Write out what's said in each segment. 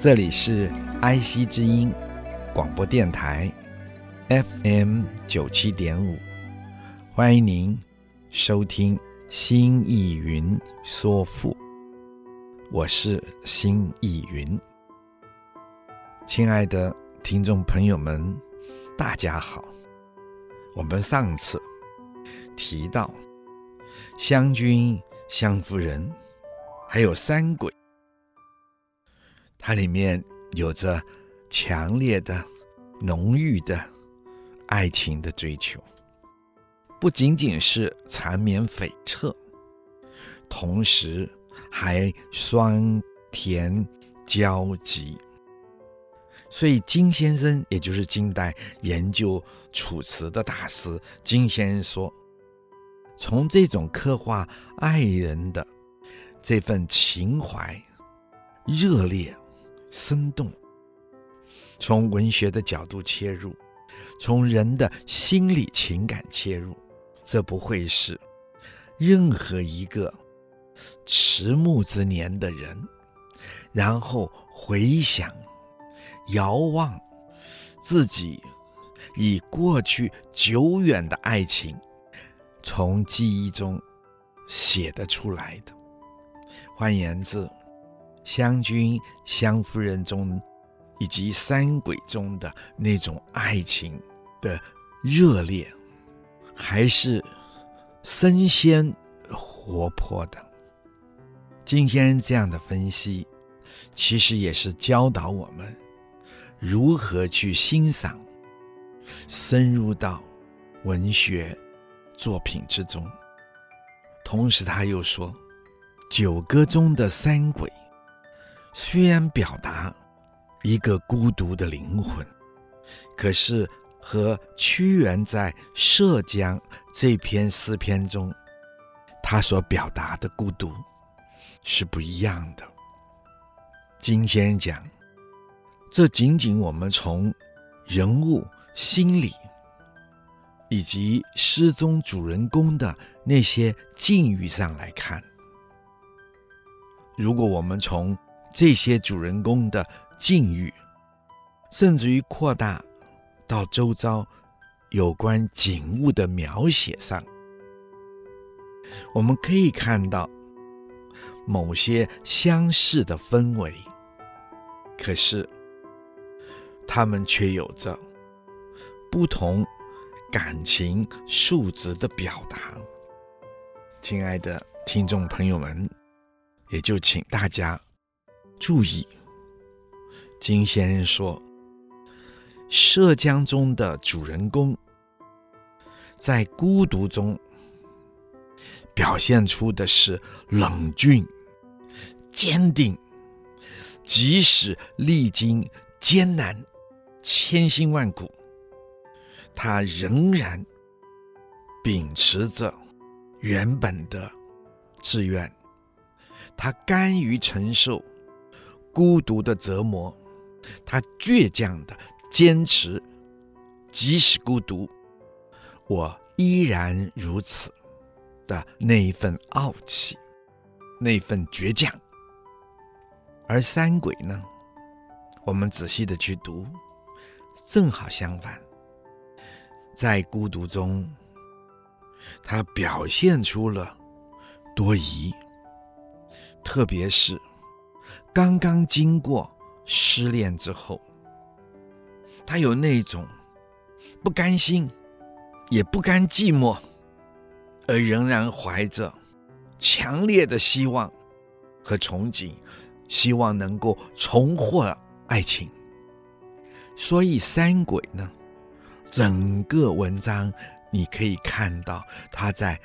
这里是爱惜之音广播电台，FM 九七点五，欢迎您收听《新艺云说赋》，我是新艺云。亲爱的听众朋友们，大家好。我们上次提到湘君、湘夫人，还有三鬼。它里面有着强烈的、浓郁的爱情的追求，不仅仅是缠绵悱恻，同时还酸甜交集。所以金先生，也就是近代研究楚辞的大师金先生说，从这种刻画爱人的这份情怀热烈。生动，从文学的角度切入，从人的心理情感切入，这不会是任何一个迟暮之年的人，然后回想、遥望自己以过去久远的爱情，从记忆中写得出来的。换言之，湘君、湘夫人中，以及三鬼中的那种爱情的热烈，还是生鲜活泼的。金先生这样的分析，其实也是教导我们如何去欣赏，深入到文学作品之中。同时，他又说，九歌中的三鬼。虽然表达一个孤独的灵魂，可是和屈原在《涉江》这篇诗篇中，他所表达的孤独是不一样的。金先生讲，这仅仅我们从人物心理以及诗中主人公的那些境遇上来看，如果我们从这些主人公的境遇，甚至于扩大到周遭有关景物的描写上，我们可以看到某些相似的氛围，可是他们却有着不同感情数值的表达。亲爱的听众朋友们，也就请大家。注意，金先生说，《涉江》中的主人公在孤独中表现出的是冷峻、坚定，即使历经艰难、千辛万苦，他仍然秉持着原本的志愿，他甘于承受。孤独的折磨，他倔强的坚持，即使孤独，我依然如此的那一份傲气，那份倔强。而三鬼呢，我们仔细的去读，正好相反，在孤独中，他表现出了多疑，特别是。刚刚经过失恋之后，他有那种不甘心，也不甘寂寞，而仍然怀着强烈的希望和憧憬，希望能够重获爱情。所以三鬼呢，整个文章你可以看到他在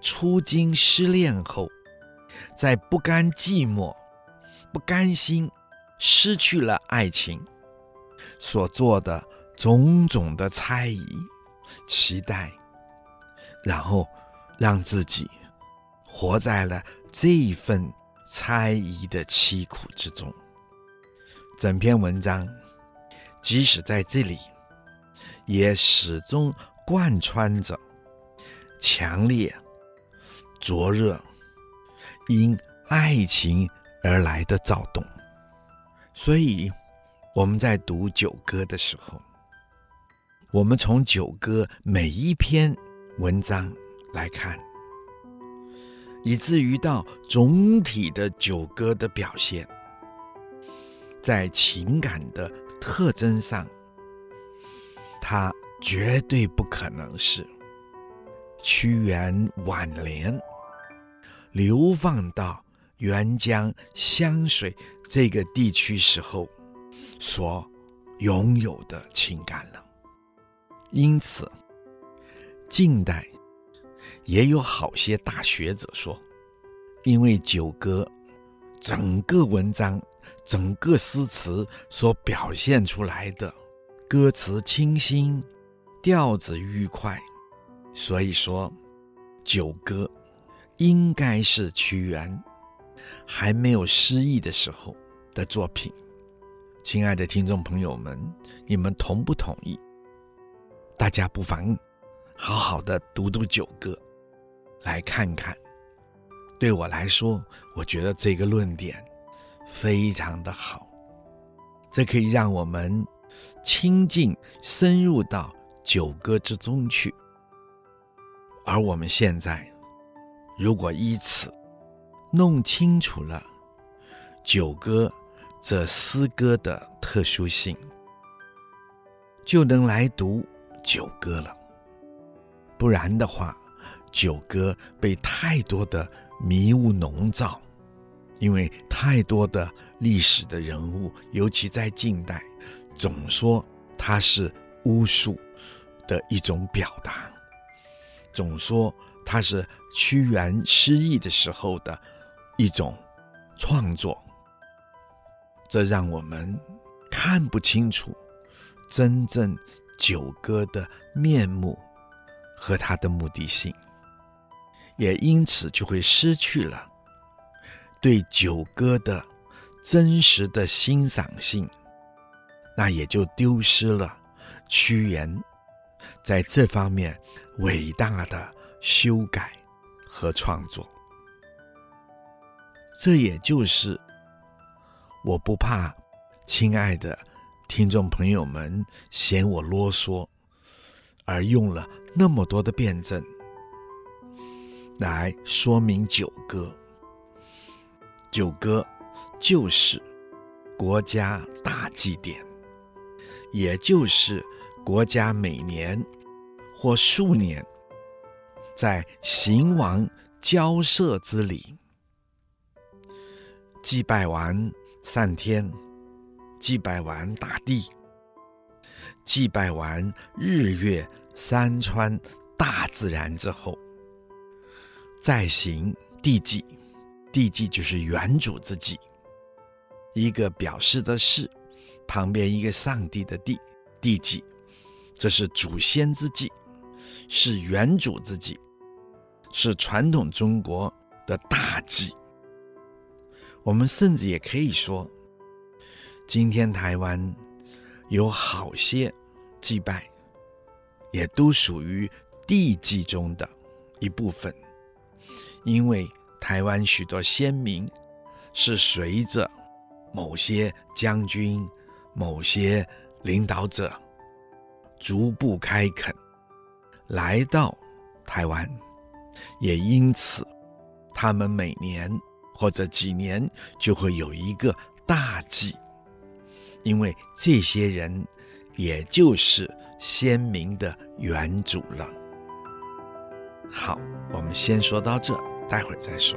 初经失恋后，在不甘寂寞、不甘心失去了爱情所做的种种的猜疑、期待，然后让自己活在了这一份猜疑的凄苦之中。整篇文章，即使在这里，也始终贯穿着强烈、灼热，因爱情而来的躁动。所以，我们在读《九歌》的时候，我们从《九歌》每一篇文章来看，以至于到总体的《九歌》的表现。在情感的特征上，它绝对不可能是屈原晚年流放到沅江湘水这个地区时候所拥有的情感了。因此，近代也有好些大学者说，因为《九歌》整个文章。整个诗词所表现出来的歌词清新，调子愉快，所以说《九歌》应该是屈原还没有失意的时候的作品。亲爱的听众朋友们，你们同不同意？大家不妨好好的读读《九歌》，来看看。对我来说，我觉得这个论点。非常的好，这可以让我们亲近、深入到九歌之中去。而我们现在，如果依此弄清楚了九歌这诗歌的特殊性，就能来读九歌了。不然的话，九歌被太多的迷雾笼罩。因为太多的历史的人物，尤其在近代，总说它是巫术的一种表达，总说它是屈原失意的时候的一种创作，这让我们看不清楚真正九歌的面目和它的目的性，也因此就会失去了。对九歌的真实的欣赏性，那也就丢失了屈原在这方面伟大的修改和创作。这也就是我不怕亲爱的听众朋友们嫌我啰嗦，而用了那么多的辩证来说明九歌。九歌就是国家大祭典，也就是国家每年或数年在兴亡交涉之礼，祭拜完上天，祭拜完大地，祭拜完日月山川大自然之后，再行地祭。地祭就是原主之祭，一个表示的是旁边一个上帝的地，地祭，这是祖先之祭，是原主之祭，是传统中国的大祭。我们甚至也可以说，今天台湾有好些祭拜，也都属于地祭中的一部分，因为。台湾许多先民是随着某些将军、某些领导者逐步开垦来到台湾，也因此，他们每年或者几年就会有一个大祭，因为这些人也就是先民的原主了。好，我们先说到这。待会儿再说。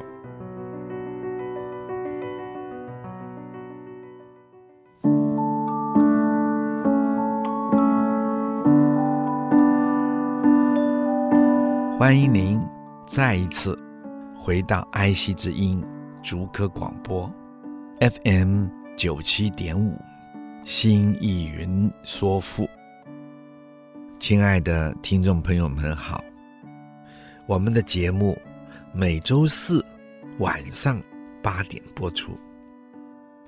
欢迎您再一次回到爱惜之音竹科广播 FM 九七点五，新意云说赋。亲爱的听众朋友们好，我们的节目每周四晚上八点播出，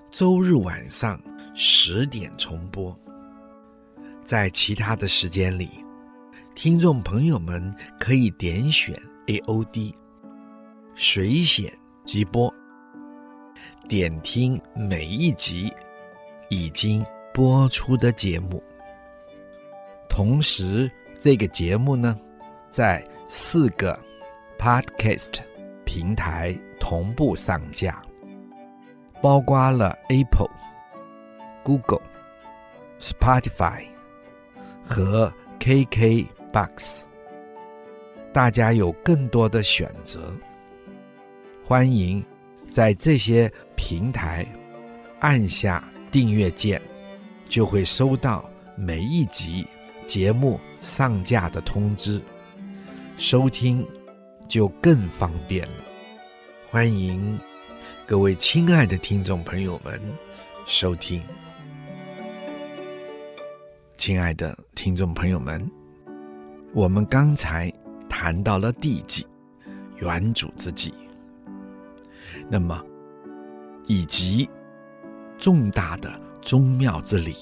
周日晚上十点重播。在其他的时间里，听众朋友们可以点选 AOD 随选即播，点听每一集已经播出的节目。同时，这个节目呢，在四个 Podcast 平台同步上架，包括了 Apple、Google、Spotify。和 KKBOX，大家有更多的选择。欢迎在这些平台按下订阅键，就会收到每一集节目上架的通知，收听就更方便了。欢迎各位亲爱的听众朋友们收听。亲爱的听众朋友们，我们刚才谈到了地祭、元祖之祭，那么以及重大的宗庙之礼，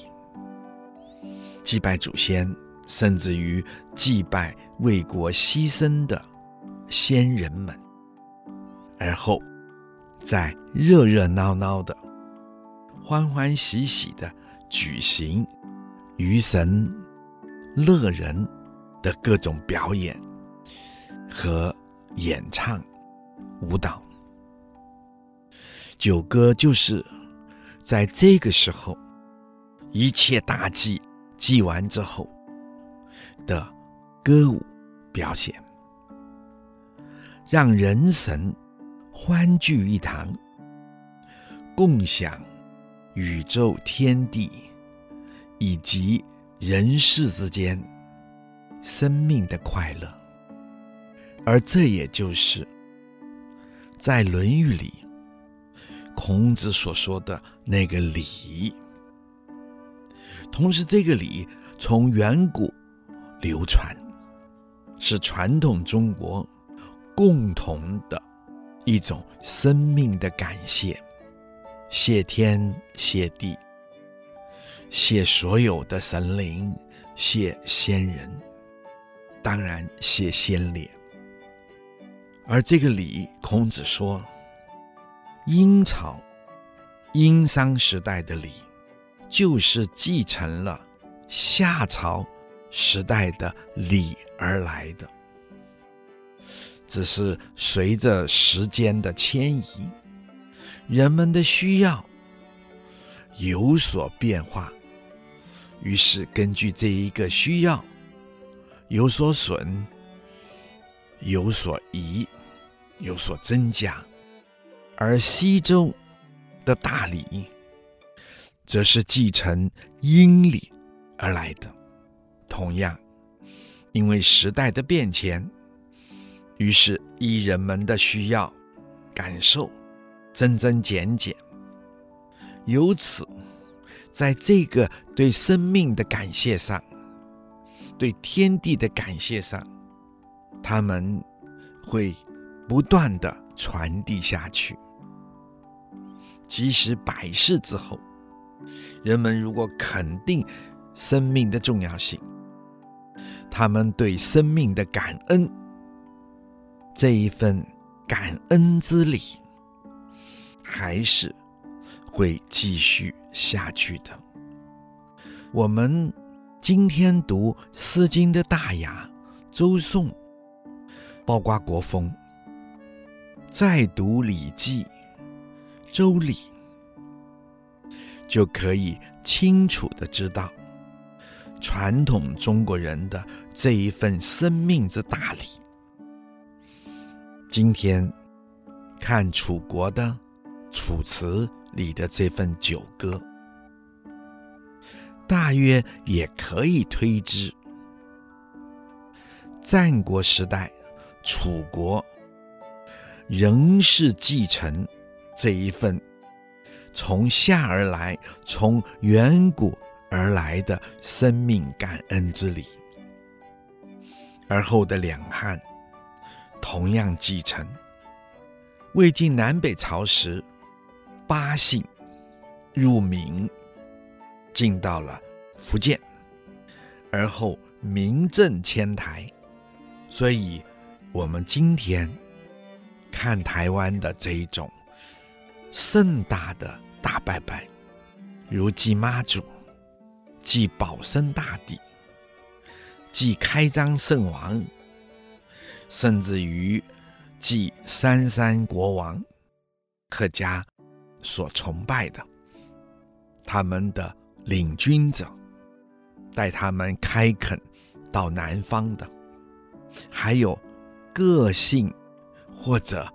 祭拜祖先，甚至于祭拜为国牺牲的先人们，而后再热热闹闹的、欢欢喜喜的举行。娱神乐人的各种表演和演唱、舞蹈，九歌就是在这个时候一切大祭祭完之后的歌舞表现，让人神欢聚一堂，共享宇宙天地。以及人世之间生命的快乐，而这也就是在《论语》里孔子所说的那个礼。同时，这个礼从远古流传，是传统中国共同的一种生命的感谢，谢天谢地。谢所有的神灵，谢先人，当然谢先烈。而这个礼，孔子说，殷朝、殷商时代的礼，就是继承了夏朝时代的礼而来的，只是随着时间的迁移，人们的需要有所变化。于是，根据这一个需要，有所损，有所移，有所增加。而西周的大礼，则是继承殷礼而来的。同样，因为时代的变迁，于是依人们的需要、感受，增增减减，由此。在这个对生命的感谢上，对天地的感谢上，他们会不断的传递下去。即使百世之后，人们如果肯定生命的重要性，他们对生命的感恩，这一份感恩之礼，还是会继续。下去的。我们今天读《诗经》的大雅、周颂，包括国风；再读《礼记》、周礼，就可以清楚地知道传统中国人的这一份生命之大礼。今天看楚国的《楚辞》。里的这份九歌，大约也可以推知，战国时代楚国仍是继承这一份从下而来、从远古而来的生命感恩之礼，而后的两汉同样继承。魏晋南北朝时，八姓入明，进到了福建，而后名震千台，所以我们今天看台湾的这一种盛大的大拜拜，如祭妈祖、祭保生大帝、祭开漳圣王，甚至于。祭三山国王，客家所崇拜的，他们的领军者，带他们开垦到南方的，还有各姓或者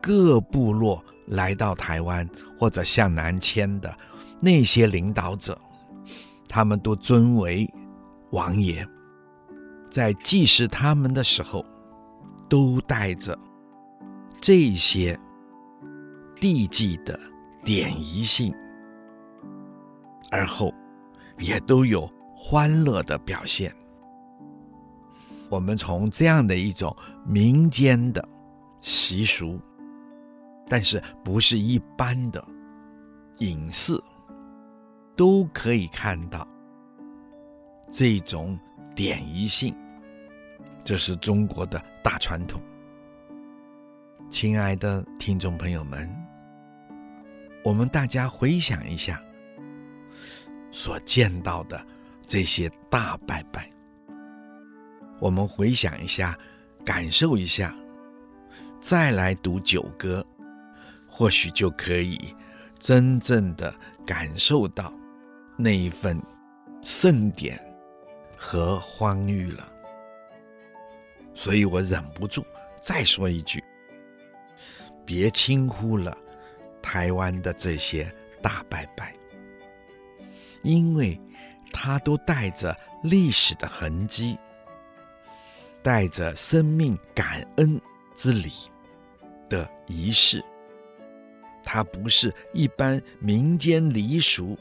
各部落来到台湾或者向南迁的那些领导者，他们都尊为王爷，在祭祀他们的时候，都带着。这些地祭的典仪性，而后也都有欢乐的表现。我们从这样的一种民间的习俗，但是不是一般的仪式，都可以看到这种典仪性，这是中国的大传统。亲爱的听众朋友们，我们大家回想一下所见到的这些大拜拜，我们回想一下，感受一下，再来读九歌，或许就可以真正的感受到那一份盛典和欢愉了。所以我忍不住再说一句。别轻忽了台湾的这些大拜拜，因为它都带着历史的痕迹，带着生命感恩之礼的仪式。它不是一般民间礼俗，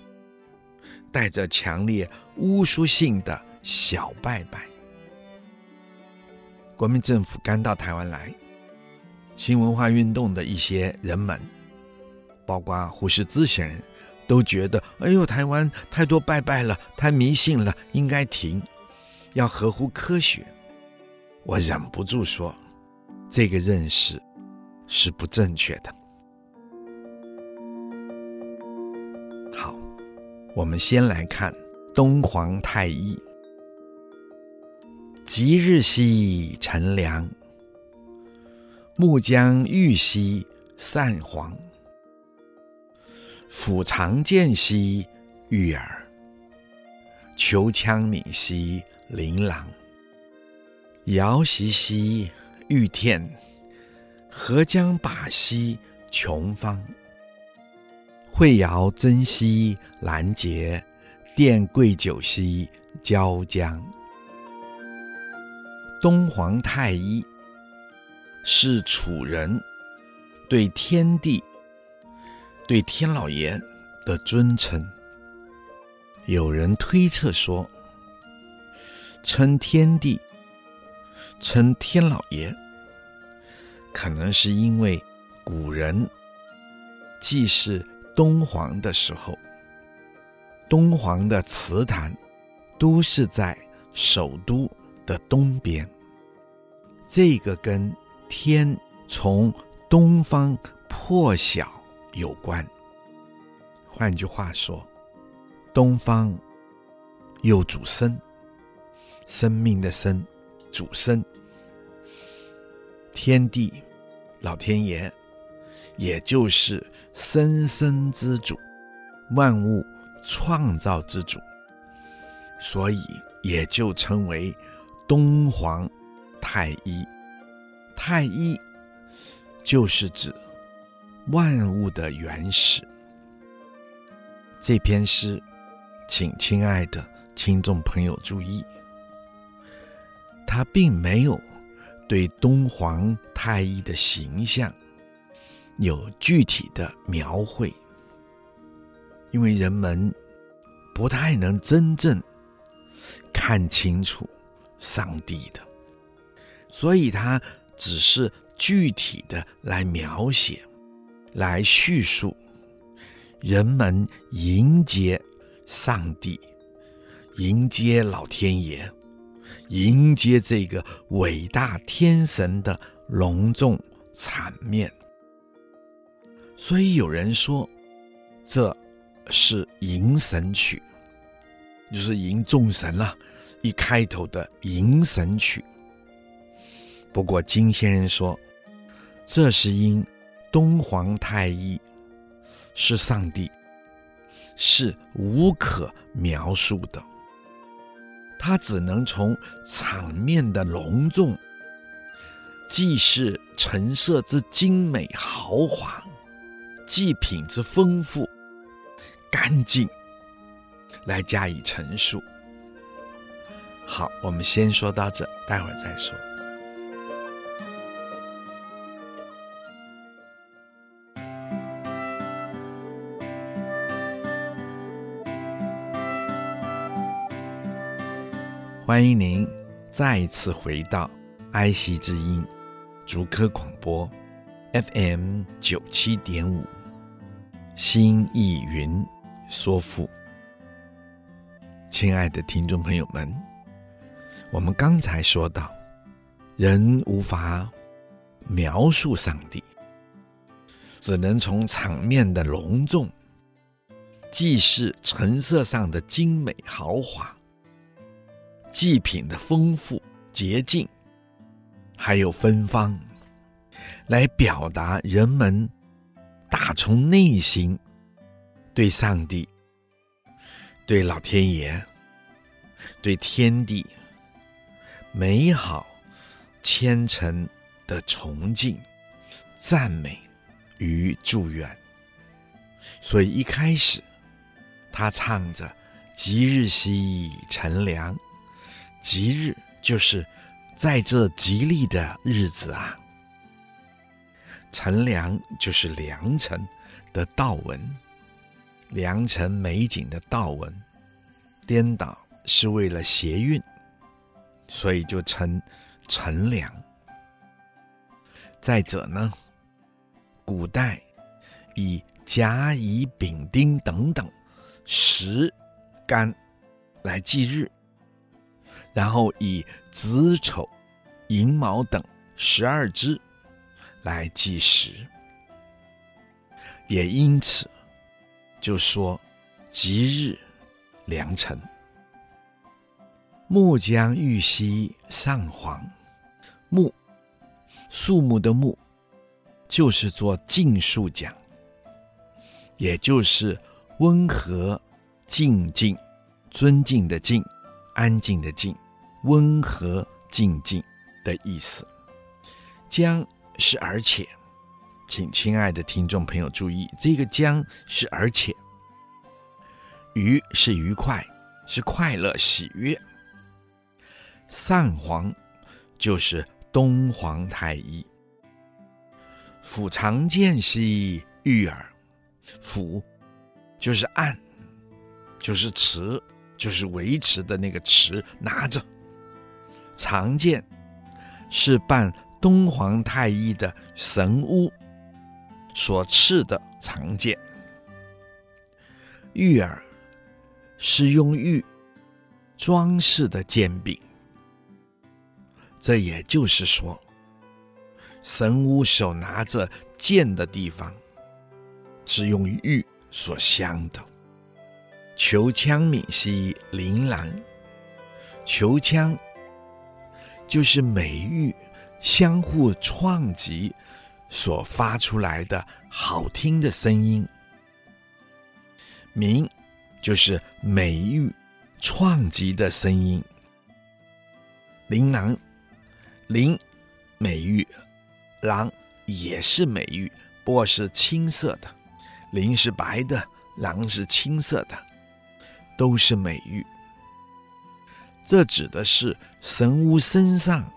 带着强烈巫术性的小拜拜。国民政府刚到台湾来。新文化运动的一些人们，包括胡适之先生，都觉得：哎呦，台湾太多拜拜了，太迷信了，应该停，要合乎科学。我忍不住说，这个认识是不正确的。我们先来看东皇太一，即日兮晨凉。暮将玉兮散黄，俯长剑兮玉耳，虯枪敏兮琳琅，瑶席兮玉 텐， 合将把兮琼芳，会肴珍兮兰杰，奠贵酒兮椒江。东皇太一。是楚人对天地、对天老爷的尊称。有人推测说，称天地、称天老爷，可能是因为古人祭祀东煌的时候，东煌的祠坛都是在首都的东边，这个跟天从东方破晓有关。换句话说，东方又主生，生命的生，主生。天地，老天爷，也就是生生之主，万物创造之主，所以也就称为东皇太一。太一就是指万物的原始。这篇诗，请亲爱的听众朋友注意，他并没有对东皇太一的形象有具体的描绘，因为人们不太能真正看清楚上帝的，所以他只是具体的来描写、来叙述人们迎接上帝、迎接老天爷。迎接这个伟大天神的隆重场面，所以有人说，这是迎神曲，就是迎众神了，一开头的迎神曲。不过金先生说，这是因东皇太一是上帝，是无可描述的。他只能从场面的隆重、既是陈设之精美豪华、祭品之丰富、干净来加以陈述。好，我们先说到这，待会儿再说。欢迎您再一次回到埃惜之音竹科广播 FM 九七点五心意云说赋。亲爱的听众朋友们，我们刚才说到，人无法描述上帝，只能从场面的隆重、祭祀陈设上的精美豪华。祭品的丰富、洁净，还有芬芳，来表达人们打从内心对上帝、对老天爷、对天地美好虔诚的崇敬、赞美与祝愿。所以一开始，他唱着“吉日兮乘凉”。吉日就是在这吉利的日子啊，晨凉就是良辰的道文，良辰美景的道文，颠倒是为了谐韵，所以就称晨凉。再者呢，古代以甲乙丙丁等等十干来记日。然后以子丑、寅卯等十二支来计时，也因此就说吉日良辰。木将玉兮上黄，木树木的木就是做尽数讲，也就是温和、静静、尊敬的敬、安静的静。温和静静的意思，将是而且，请亲爱的听众朋友注意，这个将是而且，愉是愉快，是快乐喜悦。上皇就是东皇太一，抚长剑兮玉耳，抚就是按，就是持，就是维持的那个持，拿着。长剑是伴东皇太一的神乌所赐的长剑，玉耳是用玉装饰的剑柄。这也就是说，神乌手拿着剑的地方是用玉所镶的。虯腔敏兮琳琅，虯腔。就是美玉相互撞击所发出来的好听的声音，鸣就是美玉撞击的声音。琳琅，琳美玉，琅也是美玉，不过是青色的，琳是白的，琅是青色的，都是美玉。这指的是神乌身上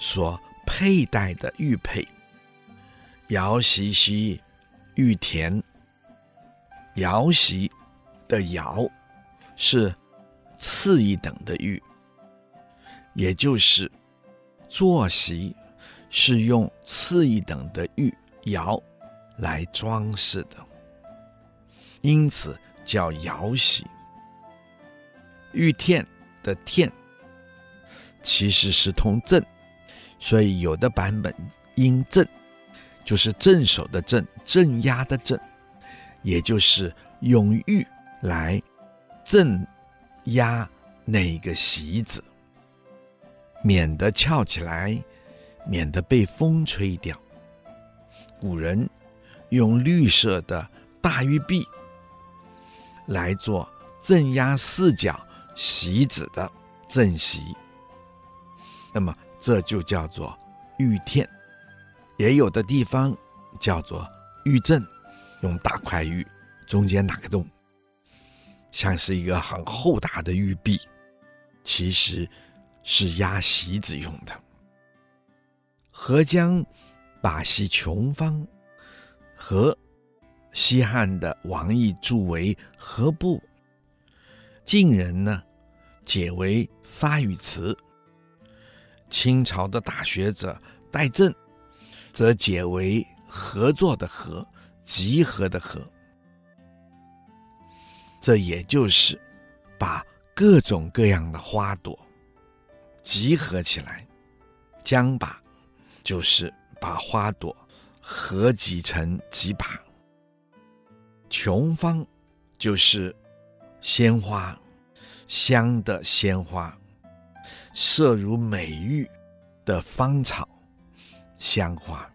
所佩戴的玉佩。瑶兮兮玉田，瑶兮的瑶是次一等的玉，也就是坐席是用次一等的玉瑶来装饰的，因此叫瑶席。玉텐的텐其实是通镇，所以有的版本音正，就是镇守的镇，镇压的镇，也就是用玉来镇压那个席子，免得翘起来，免得被风吹掉。古人用绿色的大玉璧来做镇压四角席子的镇席。那么这就叫做玉 텐， 也有的地方叫做玉阵，用大块玉，中间打个洞，像是一个很厚大的玉璧，其实是压席子用的。河江把西琼方，和，西汉的王逸注为河部，晋人呢解为发语词。清朝的大学者戴震，则解为合作的合，集合的合。这也就是把各种各样的花朵集合起来，将把就是把花朵合集成几把。琼芳就是鲜花，香的鲜花。色如美玉的芳草香花，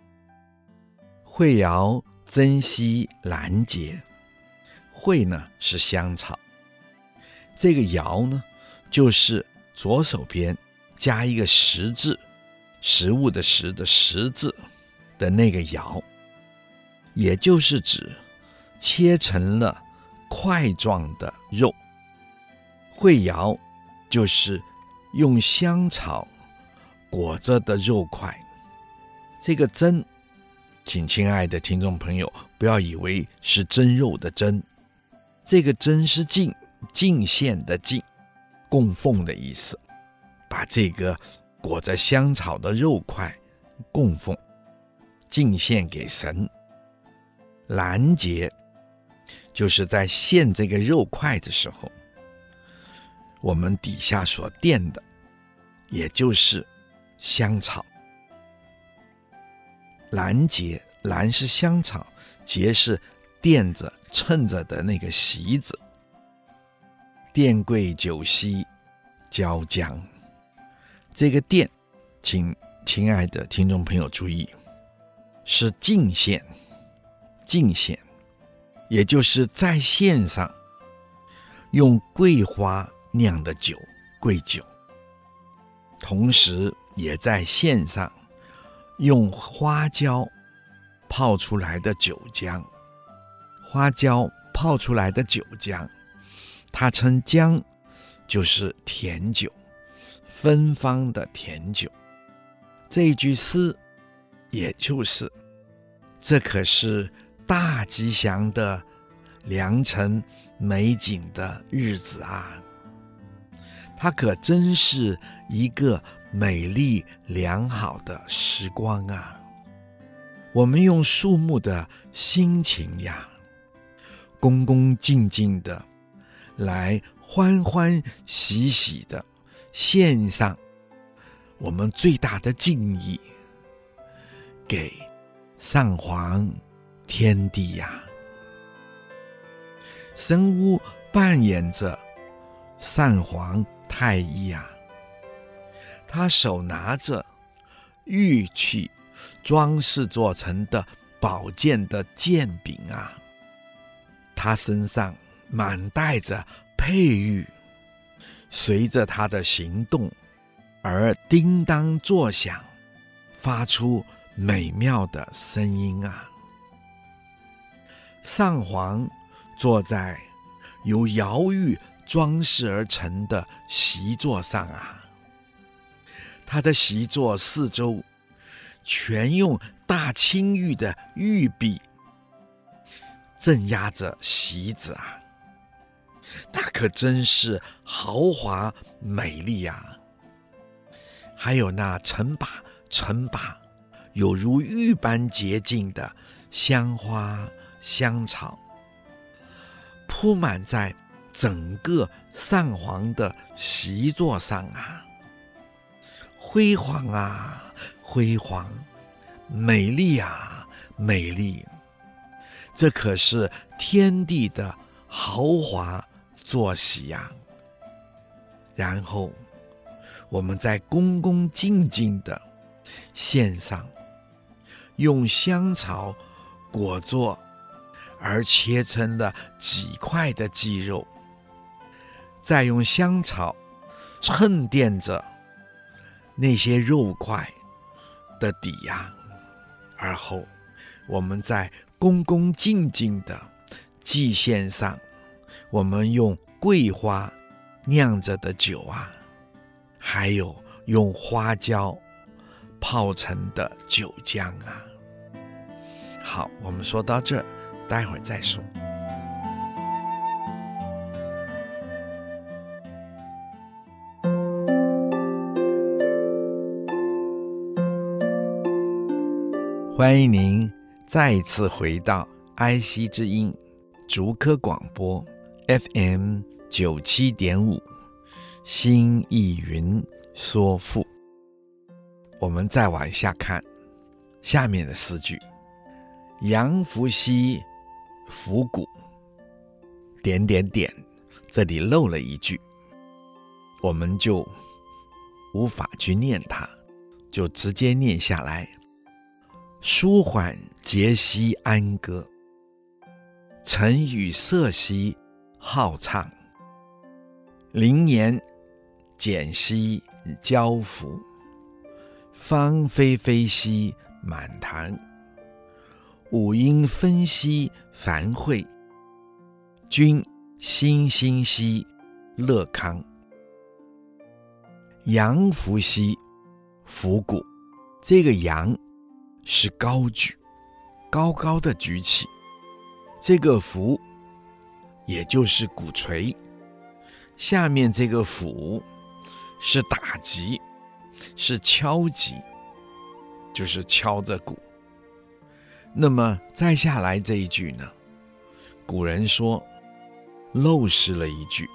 惠瑶珍惜兰节，蕙呢是香草，这个瑶呢就是左手边加一个食字，食物的食的食字的那个瑶，也就是指切成了块状的肉，惠瑶就是。用香草裹着的肉块，这个蒸，请亲爱的听众朋友不要以为是蒸肉的蒸，这个蒸是敬敬献的敬，供奉的意思，把这个裹着香草的肉块供奉，敬献给神。拦截就是在献这个肉块的时候。我们底下所垫的，也就是香草。兰节，兰是香草，结是垫着、衬着的那个席子。奠柜酒稀椒姜，这个奠，请亲爱的听众朋友注意，是进献，进献，也就是在线上用桂花。酿的酒，桂酒，同时也在线上用花椒泡出来的酒浆，花椒泡出来的酒浆，它称姜，就是甜酒，芬芳的甜酒。这句诗，也就是，这可是大吉祥的良辰美景的日子啊！它可真是一个美丽良好的时光啊！我们用肃穆的心情呀，恭恭敬敬的来欢欢喜喜的献上我们最大的敬意给上皇天帝呀！神巫扮演着上皇。太医啊，他手拿着玉器装饰做成的宝剑的剑柄啊，他身上满带着佩玉，随着他的行动而叮当作响，发出美妙的声音啊。上皇坐在由瑶玉。装饰而成的席座上啊，他的席座四周全用大青玉的玉璧镇压着席子啊，那可真是豪华美丽啊！还有那成把成把有如玉般洁净的香花香草，铺满在整个上皇的席座上啊，辉煌啊！辉煌，美丽啊，美丽！这可是天地的豪华坐席呀。然后，我们再恭恭敬敬的献上用香草裹作而切成了几块的鸡肉，再用香草衬淀着那些肉块。的底呀，而后我们再恭恭敬敬的祭献上我们用桂花酿着的酒啊，还有用花椒泡成的酒浆啊。好，我们说到这儿，待会儿再说。欢迎您再一次回到爱惜之音竹科广播 FM 九七点五，新艺云说赋。我们再往下看下面的四句：杨福兮伏谷，点点点，这里漏了一句，我们就无法去念它，就直接念下来。舒缓节兮安歌，晨与色兮好畅。灵言简兮交付，芳菲菲兮满堂。五音纷兮繁会，君欣欣兮乐康。扬浮兮弗古，这个阳。是高举，高高的举起，这个拂，也就是鼓槌，下面这个斧是打击，是敲击，就是敲着鼓。那么再下来这一句呢？古人说漏失了一句，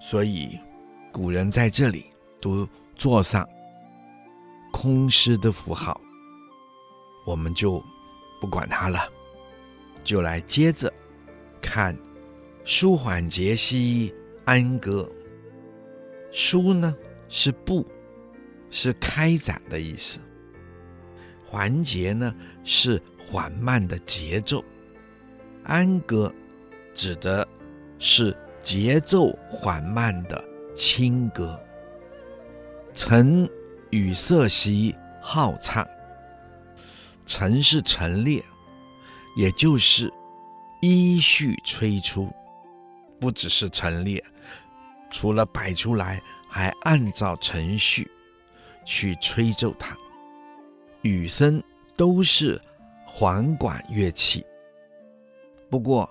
所以古人在这里都做上空失的符号。我们就不管它了，就来接着看“舒缓节兮安歌”。舒呢是不，是开展的意思；缓节呢是缓慢的节奏；安歌指的是节奏缓慢的轻歌。晨与色兮好唱。陈是陈列，也就是依序吹出，不只是陈列，除了摆出来，还按照程序去吹奏它。羽声都是簧管乐器，不过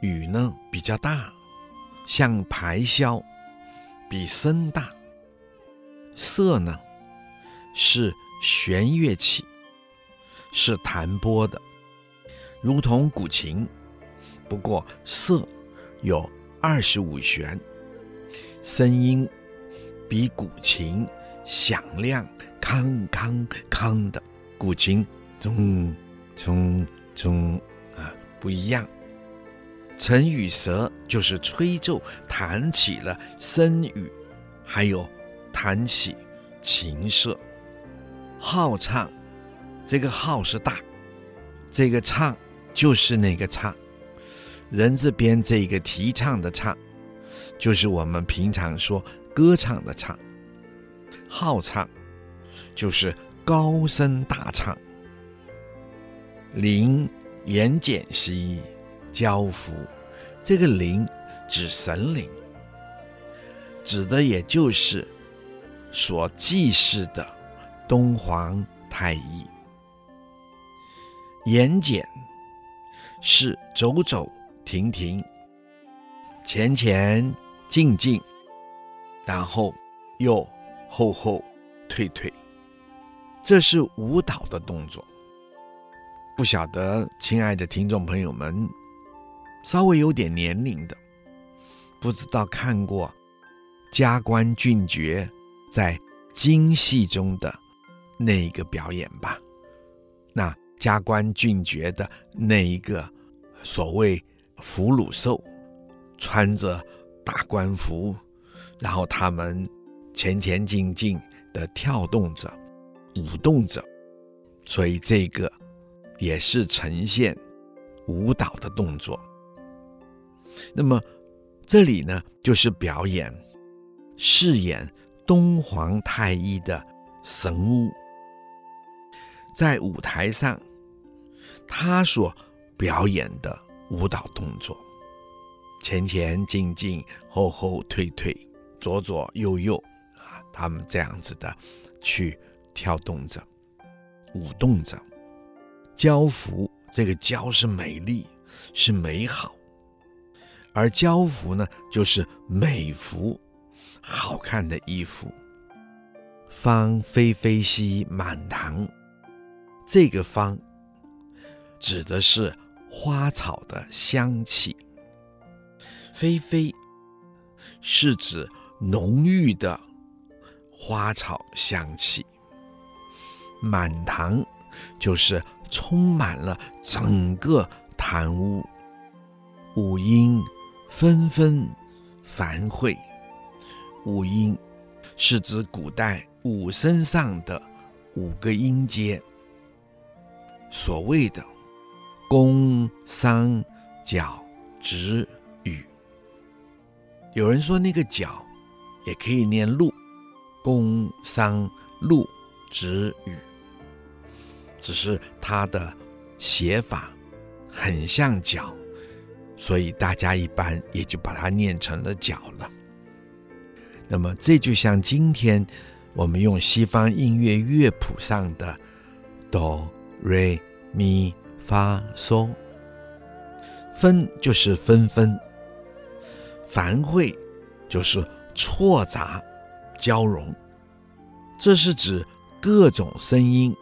羽呢比较大，像排箫，比声大。瑟呢是弦乐器。是弹拨的，如同古琴，不过瑟有二十五弦，声音比古琴响亮，康康康的。古琴中中中啊不一样。成与蛇就是吹奏，弹起了声语，还有弹起琴瑟，好唱。这个号是大，这个畅就是那个唱，人字边这个提倡的倡，就是我们平常说歌唱的唱。号唱就是高声大唱。灵言简兮交付，这个灵指神灵，指的也就是所祭祀的东皇太一。言简是走走停停，前前进进，然后又后后退退，这是舞蹈的动作。不晓得，亲爱的听众朋友们，稍微有点年龄的，不知道看过加官俊爵在京戏中的那一个表演吧？那加官俊爵的那一个所谓俘虏兽，穿着大官服，然后他们前前进进的跳动着、舞动着，所以这个。也是呈现舞蹈的动作。那么这里呢，就是表演饰演东皇太一的神巫，在舞台上他所表演的舞蹈动作，前前进进，后后退退，左左右右啊，他们这样子的去跳动着，舞动着。交服，这个交是美丽，是美好，而交服呢，就是美服，好看的衣服。芳菲菲兮满堂，这个芳指的是花草的香气，霏霏是指浓郁的花草香气，满堂就是。充满了整个堂屋，五音纷纷繁会。五音是指古代五声上的五个音阶，所谓的宫、商、角、徵、羽。有人说那个角也可以念鹿，宫、商、鹿、征、羽。只是它的写法很像角，所以大家一般也就把它念成了角了。那么这就像今天我们用西方音乐乐谱上的哆、瑞、咪、发、嗦，分就是纷纷，繁会就是错杂交融，这是指各种声音。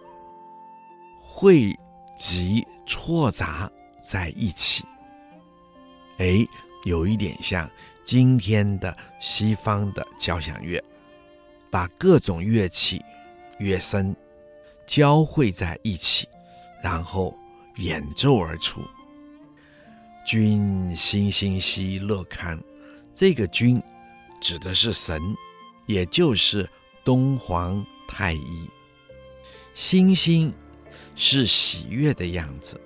汇集错杂在一起，哎，有一点像今天的西方的交响乐，把各种乐器、乐声交汇在一起，然后演奏而出。君心心兮乐康，这个君指的是神，也就是东皇太一。心心。是喜悦的样子，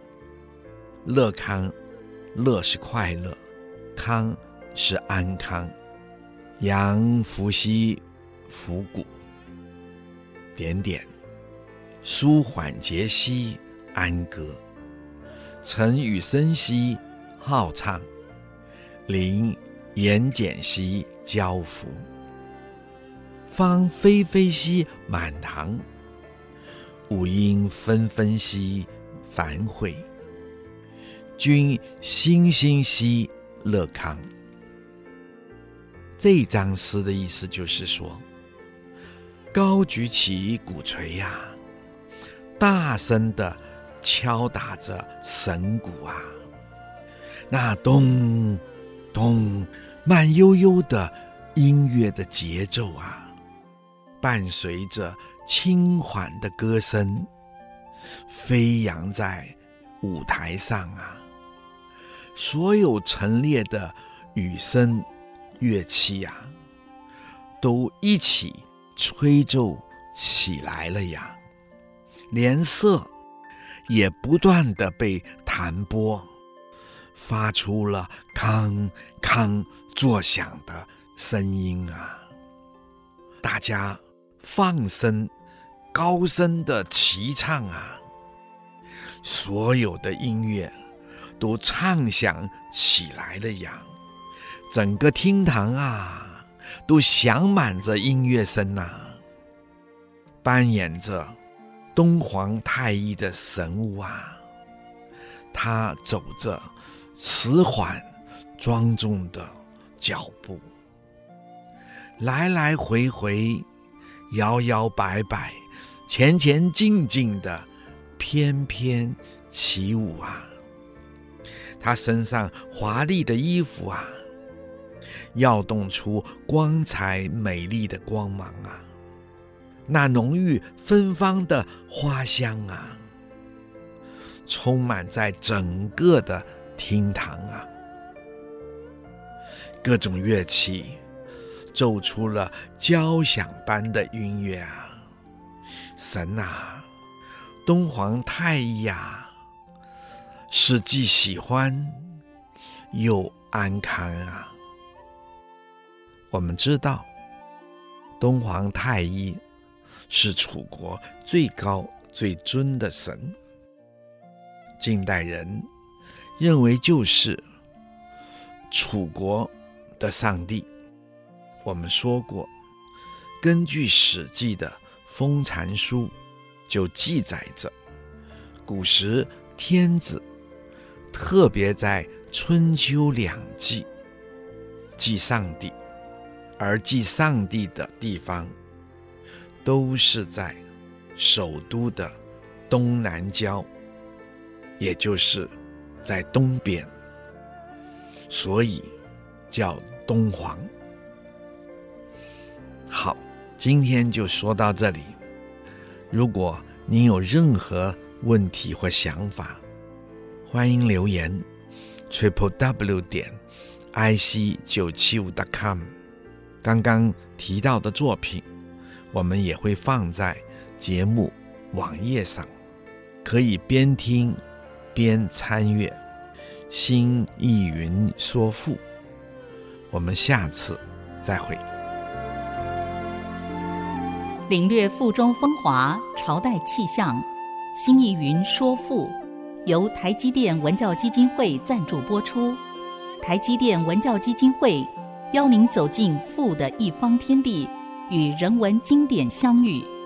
乐康，乐是快乐，康是安康，阳伏兮浮鼓，点点，舒缓节兮安歌，晨与深兮好唱，临言简兮交服，芳菲菲兮满堂。五音纷纷兮繁会，君心心兮乐康。这张诗的意思就是说，高举起鼓槌呀、大声地敲打着神鼓啊，那咚咚慢悠悠的音乐的节奏啊，伴随着。轻缓的歌声飞扬在舞台上啊，所有陈列的雨声乐器呀、啊，都一起吹奏起来了呀，连色也不断地被弹拨，发出了康康作响的声音啊，大家放声。高声的齐唱啊，所有的音乐都唱响起来了呀，整个厅堂啊都响满着音乐声呐、扮演着东皇太一的神物啊，他走着迟缓庄重的脚步，来来回回，摇摇摆摆，前前进进的翩翩起舞啊！他身上华丽的衣服啊，耀动出光彩美丽的光芒啊！那浓郁芬芳的花香啊，充满在整个的厅堂啊！各种乐器奏出了交响般的音乐啊！神啊，东皇太一呀！是既喜欢又安康啊！我们知道，东皇太一是楚国最高最尊的神，近代人认为就是楚国的上帝。我们说过，根据《史记》的《封禅书》就记载着，古时天子。特别在春秋两季祭上帝，而祭上帝的地方都是在首都的东南郊，也就是在东边，所以叫东皇。好，今天就说到这里。如果您有任何问题或想法，欢迎留言，triple w 点 i c 九七五 .com。刚刚提到的作品，我们也会放在节目网页上，可以边听边参阅。新意云说赋，我们下次再会。领略赋中风华，朝代气象。新意云说赋。由台积电文教基金会赞助播出。台积电文教基金会邀您走进赋的一方天地，与人文经典相遇。